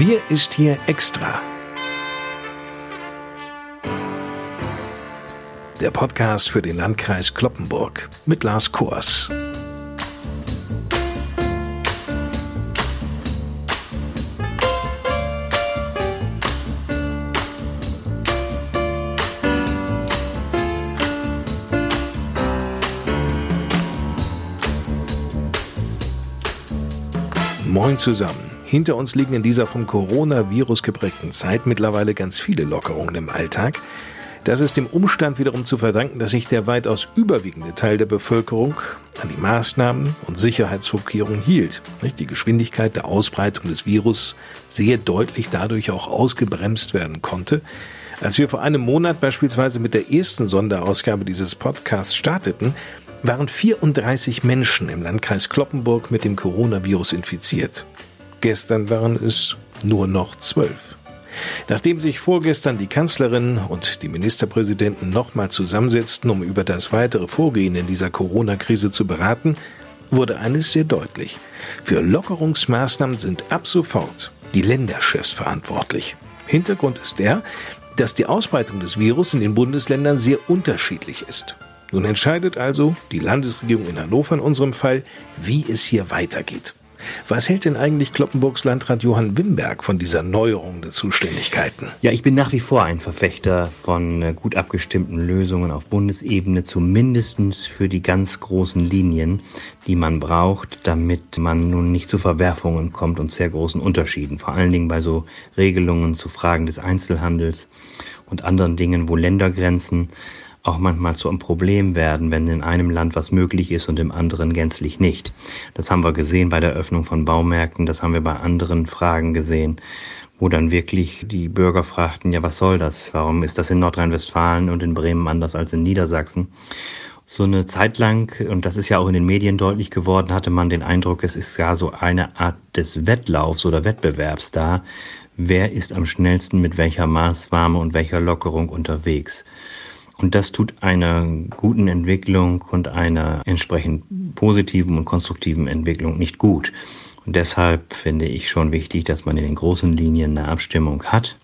Wir ist hier extra. Der Podcast für den Landkreis Kloppenburg mit Lars Kors. Moin zusammen. Hinter uns liegen in dieser vom Coronavirus geprägten Zeit mittlerweile ganz viele Lockerungen im Alltag. Das ist dem Umstand wiederum zu verdanken, dass sich der weitaus überwiegende Teil der Bevölkerung an die Maßnahmen und Sicherheitsvorkehrungen hielt. Die Geschwindigkeit der Ausbreitung des Virus sehr deutlich dadurch auch ausgebremst werden konnte. Als wir vor einem Monat beispielsweise mit der ersten Sonderausgabe dieses Podcasts starteten, waren 34 Menschen im Landkreis Kloppenburg mit dem Coronavirus infiziert. Gestern waren es nur noch zwölf. Nachdem sich vorgestern die Kanzlerin und die Ministerpräsidenten nochmal zusammensetzten, um über das weitere Vorgehen in dieser Corona-Krise zu beraten, wurde eines sehr deutlich. Für Lockerungsmaßnahmen sind ab sofort die Länderchefs verantwortlich. Hintergrund ist der, dass die Ausbreitung des Virus in den Bundesländern sehr unterschiedlich ist. Nun entscheidet also die Landesregierung in Hannover in unserem Fall, wie es hier weitergeht. Was hält denn eigentlich Kloppenburgs Landrat Johann Wimberg von dieser Neuerung der Zuständigkeiten? Ja, ich bin nach wie vor ein Verfechter von äh, gut abgestimmten Lösungen auf Bundesebene, zumindest für die ganz großen Linien, die man braucht, damit man nun nicht zu Verwerfungen kommt und sehr großen Unterschieden. Vor allen Dingen bei so Regelungen zu Fragen des Einzelhandels und anderen Dingen, wo Ländergrenzen auch manchmal zu einem Problem werden, wenn in einem Land was möglich ist und im anderen gänzlich nicht. Das haben wir gesehen bei der Öffnung von Baumärkten, das haben wir bei anderen Fragen gesehen, wo dann wirklich die Bürger fragten, ja, was soll das? Warum ist das in Nordrhein-Westfalen und in Bremen anders als in Niedersachsen? So eine Zeit lang, und das ist ja auch in den Medien deutlich geworden, hatte man den Eindruck, es ist gar so eine Art des Wettlaufs oder Wettbewerbs da. Wer ist am schnellsten mit welcher Maßnahme und welcher Lockerung unterwegs? Und das tut einer guten Entwicklung und einer entsprechend positiven und konstruktiven Entwicklung nicht gut. Und deshalb finde ich schon wichtig, dass man in den großen Linien eine Abstimmung hat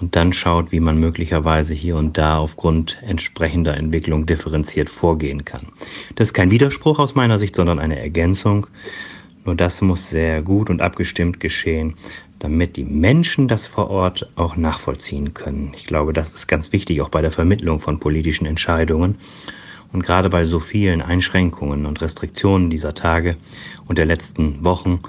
und dann schaut, wie man möglicherweise hier und da aufgrund entsprechender Entwicklung differenziert vorgehen kann. Das ist kein Widerspruch aus meiner Sicht, sondern eine Ergänzung. Nur das muss sehr gut und abgestimmt geschehen, damit die Menschen das vor Ort auch nachvollziehen können. Ich glaube, das ist ganz wichtig, auch bei der Vermittlung von politischen Entscheidungen. Und gerade bei so vielen Einschränkungen und Restriktionen dieser Tage und der letzten Wochen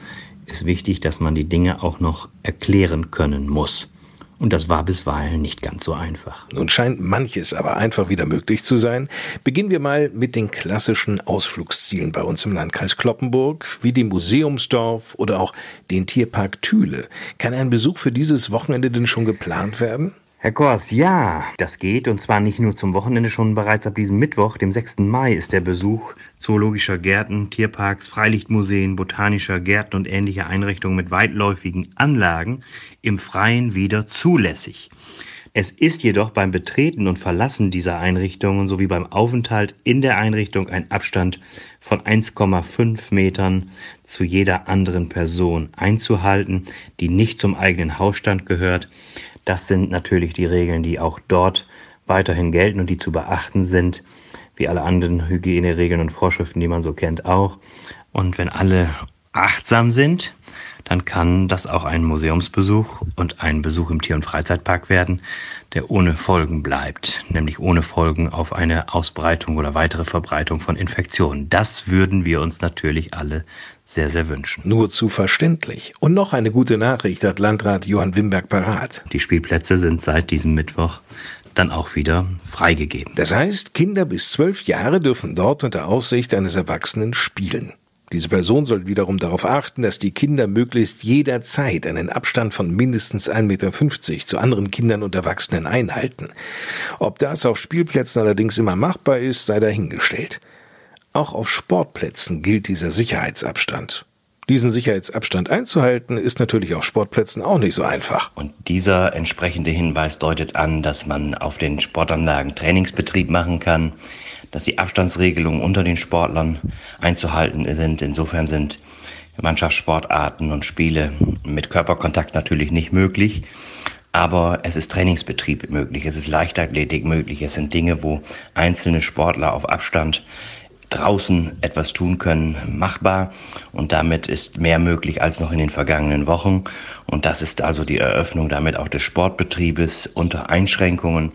ist wichtig, dass man die Dinge auch noch erklären können muss. Und das war bisweilen nicht ganz so einfach. Nun scheint manches aber einfach wieder möglich zu sein. Beginnen wir mal mit den klassischen Ausflugszielen bei uns im Landkreis Kloppenburg, wie dem Museumsdorf oder auch den Tierpark Thüle. Kann ein Besuch für dieses Wochenende denn schon geplant werden? Herr Kors, ja, das geht und zwar nicht nur zum Wochenende, schon bereits ab diesem Mittwoch, dem 6. Mai, ist der Besuch zoologischer Gärten, Tierparks, Freilichtmuseen, botanischer Gärten und ähnlicher Einrichtungen mit weitläufigen Anlagen im Freien wieder zulässig. Es ist jedoch beim Betreten und Verlassen dieser Einrichtungen sowie beim Aufenthalt in der Einrichtung ein Abstand von 1,5 Metern zu jeder anderen Person einzuhalten, die nicht zum eigenen Hausstand gehört. Das sind natürlich die Regeln, die auch dort weiterhin gelten und die zu beachten sind, wie alle anderen Hygieneregeln und Vorschriften, die man so kennt, auch. Und wenn alle achtsam sind, dann kann das auch ein Museumsbesuch und ein Besuch im Tier- und Freizeitpark werden, der ohne Folgen bleibt, nämlich ohne Folgen auf eine Ausbreitung oder weitere Verbreitung von Infektionen. Das würden wir uns natürlich alle sehr, sehr wünschen. Nur zu verständlich. Und noch eine gute Nachricht hat Landrat Johann Wimberg parat. Die Spielplätze sind seit diesem Mittwoch dann auch wieder freigegeben. Das heißt, Kinder bis zwölf Jahre dürfen dort unter Aufsicht eines Erwachsenen spielen. Diese Person soll wiederum darauf achten, dass die Kinder möglichst jederzeit einen Abstand von mindestens 1,50 Meter zu anderen Kindern und Erwachsenen einhalten. Ob das auf Spielplätzen allerdings immer machbar ist, sei dahingestellt. Auch auf Sportplätzen gilt dieser Sicherheitsabstand. Diesen Sicherheitsabstand einzuhalten, ist natürlich auf Sportplätzen auch nicht so einfach. Und dieser entsprechende Hinweis deutet an, dass man auf den Sportanlagen Trainingsbetrieb machen kann, dass die Abstandsregelungen unter den Sportlern einzuhalten sind. Insofern sind Mannschaftssportarten und Spiele mit Körperkontakt natürlich nicht möglich. Aber es ist Trainingsbetrieb möglich, es ist Leichtathletik möglich, es sind Dinge, wo einzelne Sportler auf Abstand draußen etwas tun können, machbar. Und damit ist mehr möglich als noch in den vergangenen Wochen. Und das ist also die Eröffnung damit auch des Sportbetriebes unter Einschränkungen.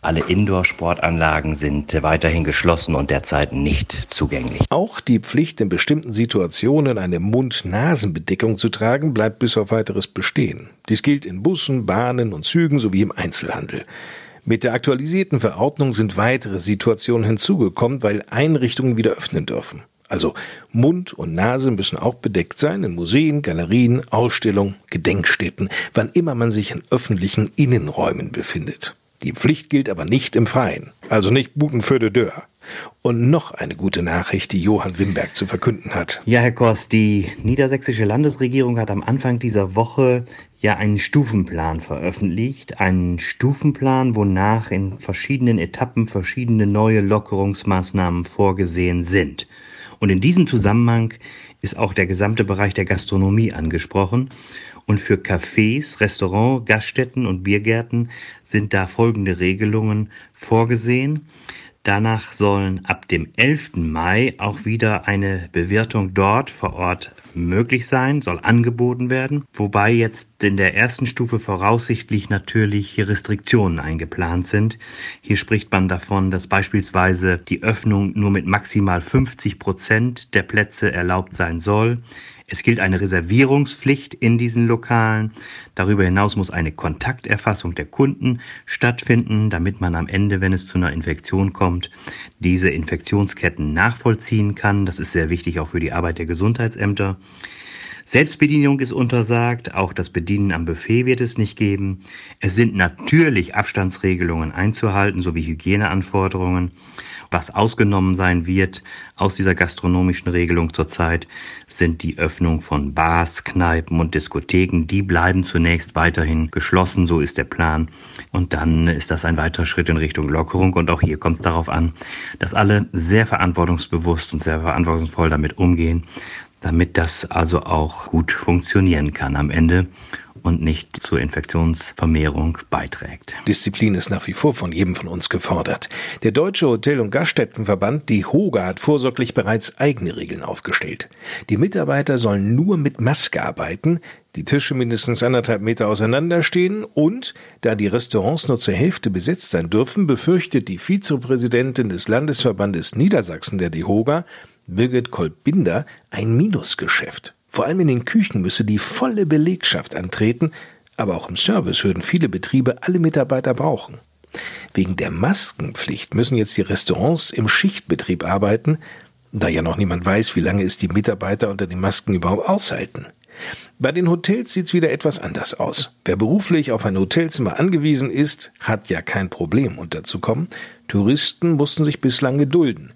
Alle Indoor-Sportanlagen sind weiterhin geschlossen und derzeit nicht zugänglich. Auch die Pflicht, in bestimmten Situationen eine Mund-Nasen-Bedeckung zu tragen, bleibt bis auf weiteres bestehen. Dies gilt in Bussen, Bahnen und Zügen sowie im Einzelhandel. Mit der aktualisierten Verordnung sind weitere Situationen hinzugekommen, weil Einrichtungen wieder öffnen dürfen. Also Mund und Nase müssen auch bedeckt sein in Museen, Galerien, Ausstellungen, Gedenkstätten, wann immer man sich in öffentlichen Innenräumen befindet. Die Pflicht gilt aber nicht im Freien, also nicht Buten für de Dörr. Und noch eine gute Nachricht, die Johann Wimberg zu verkünden hat. Ja, Herr Kost, die niedersächsische Landesregierung hat am Anfang dieser Woche ja einen Stufenplan veröffentlicht. Einen Stufenplan, wonach in verschiedenen Etappen verschiedene neue Lockerungsmaßnahmen vorgesehen sind. Und in diesem Zusammenhang ist auch der gesamte Bereich der Gastronomie angesprochen. Und für Cafés, Restaurants, Gaststätten und Biergärten sind da folgende Regelungen vorgesehen. Danach sollen ab dem 11. Mai auch wieder eine Bewirtung dort vor Ort möglich sein, soll angeboten werden, wobei jetzt in der ersten Stufe voraussichtlich natürlich Restriktionen eingeplant sind. Hier spricht man davon, dass beispielsweise die Öffnung nur mit maximal 50 Prozent der Plätze erlaubt sein soll. Es gilt eine Reservierungspflicht in diesen Lokalen. Darüber hinaus muss eine Kontakterfassung der Kunden stattfinden, damit man am Ende, wenn es zu einer Infektion kommt, diese Infektionsketten nachvollziehen kann. Das ist sehr wichtig auch für die Arbeit der Gesundheitsämter. Selbstbedienung ist untersagt, auch das Bedienen am Buffet wird es nicht geben. Es sind natürlich Abstandsregelungen einzuhalten sowie Hygieneanforderungen. Was ausgenommen sein wird aus dieser gastronomischen Regelung zurzeit, sind die Öffnung von Bars, Kneipen und Diskotheken. Die bleiben zunächst weiterhin geschlossen, so ist der Plan. Und dann ist das ein weiterer Schritt in Richtung Lockerung. Und auch hier kommt es darauf an, dass alle sehr verantwortungsbewusst und sehr verantwortungsvoll damit umgehen, damit das also auch gut funktionieren kann am Ende und nicht zur Infektionsvermehrung beiträgt. Disziplin ist nach wie vor von jedem von uns gefordert. Der Deutsche Hotel- und Gaststättenverband, die HOGA, hat vorsorglich bereits eigene Regeln aufgestellt. Die Mitarbeiter sollen nur mit Maske arbeiten, die Tische mindestens anderthalb Meter auseinanderstehen und, da die Restaurants nur zur Hälfte besetzt sein dürfen, befürchtet die Vizepräsidentin des Landesverbandes Niedersachsen der DEHOGA, Birgit Kolb-Binder, ein Minusgeschäft. Vor allem in den Küchen müsse die volle Belegschaft antreten, aber auch im Service würden viele Betriebe alle Mitarbeiter brauchen. Wegen der Maskenpflicht müssen jetzt die Restaurants im Schichtbetrieb arbeiten, da ja noch niemand weiß, wie lange es die Mitarbeiter unter den Masken überhaupt aushalten. Bei den Hotels sieht's wieder etwas anders aus. Wer beruflich auf ein Hotelzimmer angewiesen ist, hat ja kein Problem unterzukommen. Touristen mussten sich bislang gedulden.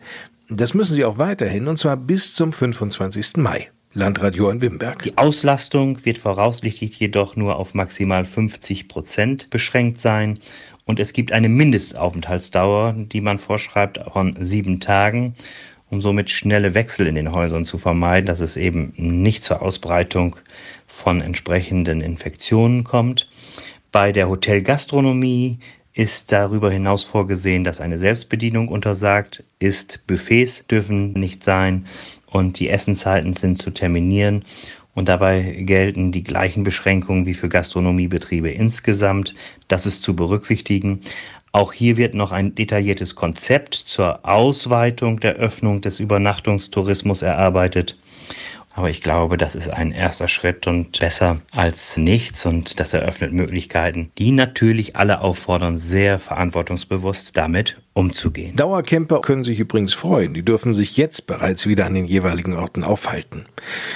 Das müssen sie auch weiterhin, und zwar bis zum 25. Mai. Landrat Johann Wimberg. Die Auslastung wird voraussichtlich jedoch nur auf maximal 50 Prozent beschränkt sein. Und es gibt eine Mindestaufenthaltsdauer, die man vorschreibt, von sieben Tagen, um somit schnelle Wechsel in den Häusern zu vermeiden, dass es eben nicht zur Ausbreitung von entsprechenden Infektionen kommt. Bei der Hotelgastronomie ist darüber hinaus vorgesehen, dass eine Selbstbedienung untersagt ist. Buffets dürfen nicht sein und die Essenszeiten sind zu terminieren. Und dabei gelten die gleichen Beschränkungen wie für Gastronomiebetriebe insgesamt. Das ist zu berücksichtigen. Auch hier wird noch ein detailliertes Konzept zur Ausweitung der Öffnung des Übernachtungstourismus erarbeitet. Aber ich glaube, das ist ein erster Schritt und besser als nichts und das eröffnet Möglichkeiten, die natürlich alle auffordern, sehr verantwortungsbewusst damit umzugehen. Dauercamper können sich übrigens freuen. Die dürfen sich jetzt bereits wieder an den jeweiligen Orten aufhalten.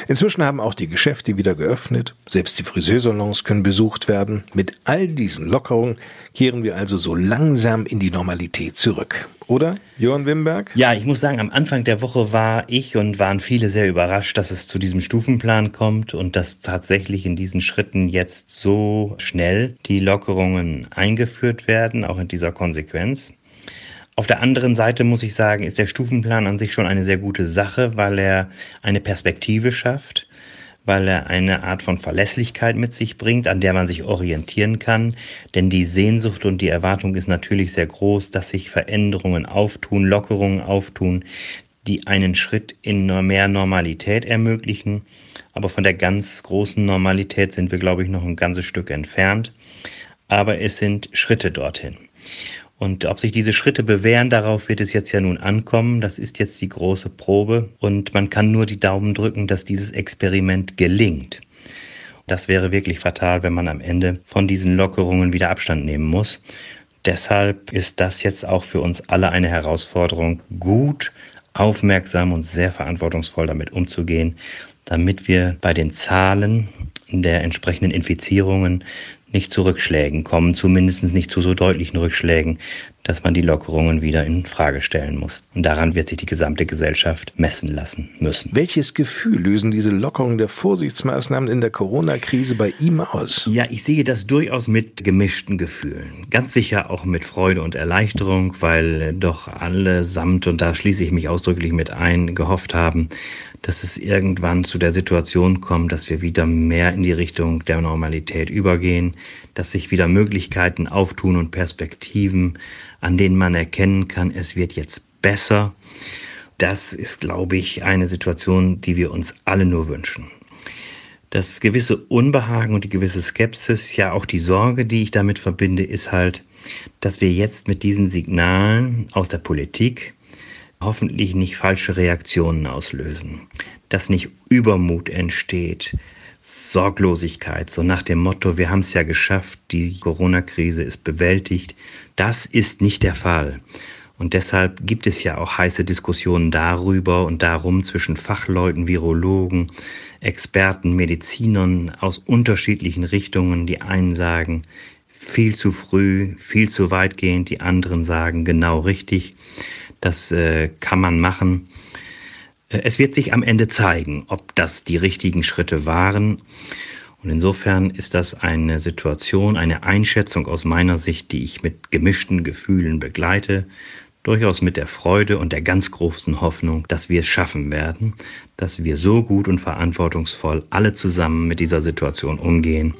Inzwischen haben auch die Geschäfte wieder geöffnet. Selbst die Friseursalons können besucht werden. Mit all diesen Lockerungen kehren wir also so langsam in die Normalität zurück. Oder, Johann Wimberg? Ja, ich muss sagen, am Anfang der Woche war ich und waren viele sehr überrascht, dass es zu diesem Stufenplan kommt und dass tatsächlich in diesen Schritten jetzt so schnell die Lockerungen eingeführt werden, auch in dieser Konsequenz. Auf der anderen Seite muss ich sagen, ist der Stufenplan an sich schon eine sehr gute Sache, weil er eine Perspektive schafft weil er eine Art von Verlässlichkeit mit sich bringt, an der man sich orientieren kann. Denn die Sehnsucht und die Erwartung ist natürlich sehr groß, dass sich Veränderungen auftun, Lockerungen auftun, die einen Schritt in mehr Normalität ermöglichen. Aber von der ganz großen Normalität sind wir, glaube ich, noch ein ganzes Stück entfernt. Aber es sind Schritte dorthin. Und ob sich diese Schritte bewähren, darauf wird es jetzt ja nun ankommen. Das ist jetzt die große Probe. Und man kann nur die Daumen drücken, dass dieses Experiment gelingt. Das wäre wirklich fatal, wenn man am Ende von diesen Lockerungen wieder Abstand nehmen muss. Deshalb ist das jetzt auch für uns alle eine Herausforderung, gut, aufmerksam und sehr verantwortungsvoll damit umzugehen, damit wir bei den Zahlen der entsprechenden Infizierungen nicht zu Rückschlägen kommen, zumindest nicht zu so deutlichen Rückschlägen, dass man die Lockerungen wieder in Frage stellen muss. Und daran wird sich die gesamte Gesellschaft messen lassen müssen. Welches Gefühl lösen diese Lockerungen der Vorsichtsmaßnahmen in der Corona-Krise bei ihm aus? Ja, ich sehe das durchaus mit gemischten Gefühlen. Ganz sicher auch mit Freude und Erleichterung, weil doch alle samt, und da schließe ich mich ausdrücklich mit ein, gehofft haben, dass es irgendwann zu der Situation kommt, dass wir wieder mehr in die Richtung der Normalität übergehen, dass sich wieder Möglichkeiten auftun und Perspektiven, an denen man erkennen kann, es wird jetzt besser. Das ist, glaube ich, eine Situation, die wir uns alle nur wünschen. Das gewisse Unbehagen und die gewisse Skepsis, ja auch die Sorge, die ich damit verbinde, ist halt, dass wir jetzt mit diesen Signalen aus der Politik hoffentlich nicht falsche Reaktionen auslösen, dass nicht Übermut entsteht, Sorglosigkeit, so nach dem Motto, wir haben es ja geschafft, die Corona-Krise ist bewältigt. Das ist nicht der Fall. Und deshalb gibt es ja auch heiße Diskussionen darüber und darum zwischen Fachleuten, Virologen, Experten, Medizinern aus unterschiedlichen Richtungen. Die einen sagen, viel zu früh, viel zu weitgehend, die anderen sagen, genau richtig. Das äh, kann man machen. Äh, es wird sich am Ende zeigen, ob das die richtigen Schritte waren. Und insofern ist das eine Situation, eine Einschätzung aus meiner Sicht, die ich mit gemischten Gefühlen begleite. Durchaus mit der Freude und der ganz großen Hoffnung, dass wir es schaffen werden, dass wir so gut und verantwortungsvoll alle zusammen mit dieser Situation umgehen,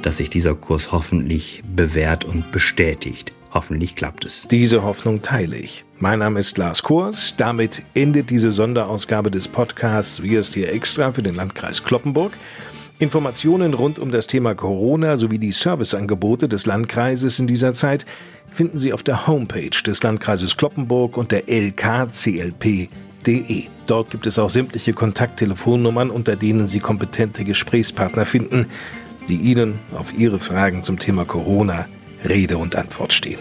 dass sich dieser Kurs hoffentlich bewährt und bestätigt. Hoffentlich klappt es. Diese Hoffnung teile ich. Mein Name ist Lars Kurs. Damit endet diese Sonderausgabe des Podcasts Wir ist hier extra für den Landkreis Kloppenburg. Informationen rund um das Thema Corona sowie die Serviceangebote des Landkreises in dieser Zeit finden Sie auf der Homepage des Landkreises Kloppenburg unter lkclp.de. Dort gibt es auch sämtliche Kontakttelefonnummern, unter denen Sie kompetente Gesprächspartner finden, die Ihnen auf Ihre Fragen zum Thema Corona Rede und Antwort stehen.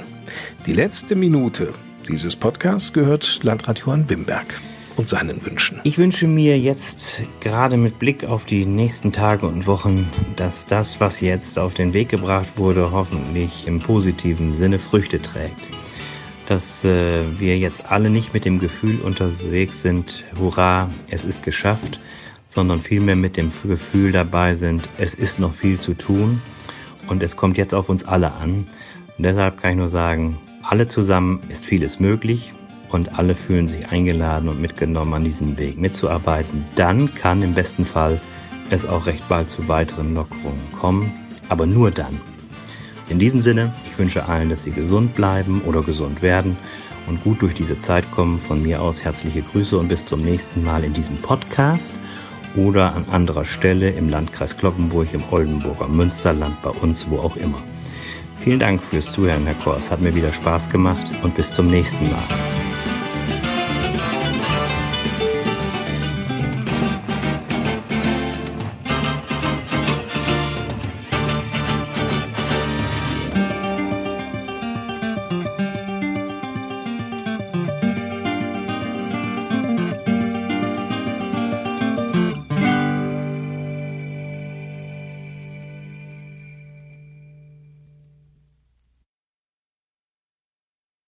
Die letzte Minute dieses Podcasts gehört Landrat Johann Wimberg und seinen Wünschen. Ich wünsche mir jetzt gerade mit Blick auf die nächsten Tage und Wochen, dass das, was jetzt auf den Weg gebracht wurde, hoffentlich im positiven Sinne Früchte trägt. Dass äh, wir jetzt alle nicht mit dem Gefühl unterwegs sind, hurra, es ist geschafft, sondern vielmehr mit dem Gefühl dabei sind, es ist noch viel zu tun und es kommt jetzt auf uns alle an. Und deshalb kann ich nur sagen, alle zusammen ist vieles möglich und alle fühlen sich eingeladen und mitgenommen an diesem Weg mitzuarbeiten. Dann kann im besten Fall es auch recht bald zu weiteren Lockerungen kommen, aber nur dann. In diesem Sinne, ich wünsche allen, dass sie gesund bleiben oder gesund werden und gut durch diese Zeit kommen. Von mir aus herzliche Grüße und bis zum nächsten Mal in diesem Podcast oder an anderer Stelle im Landkreis Kloppenburg, im Oldenburger Münsterland, bei uns, wo auch immer. Vielen Dank fürs Zuhören, Herr Kors. Hat mir wieder Spaß gemacht und bis zum nächsten Mal.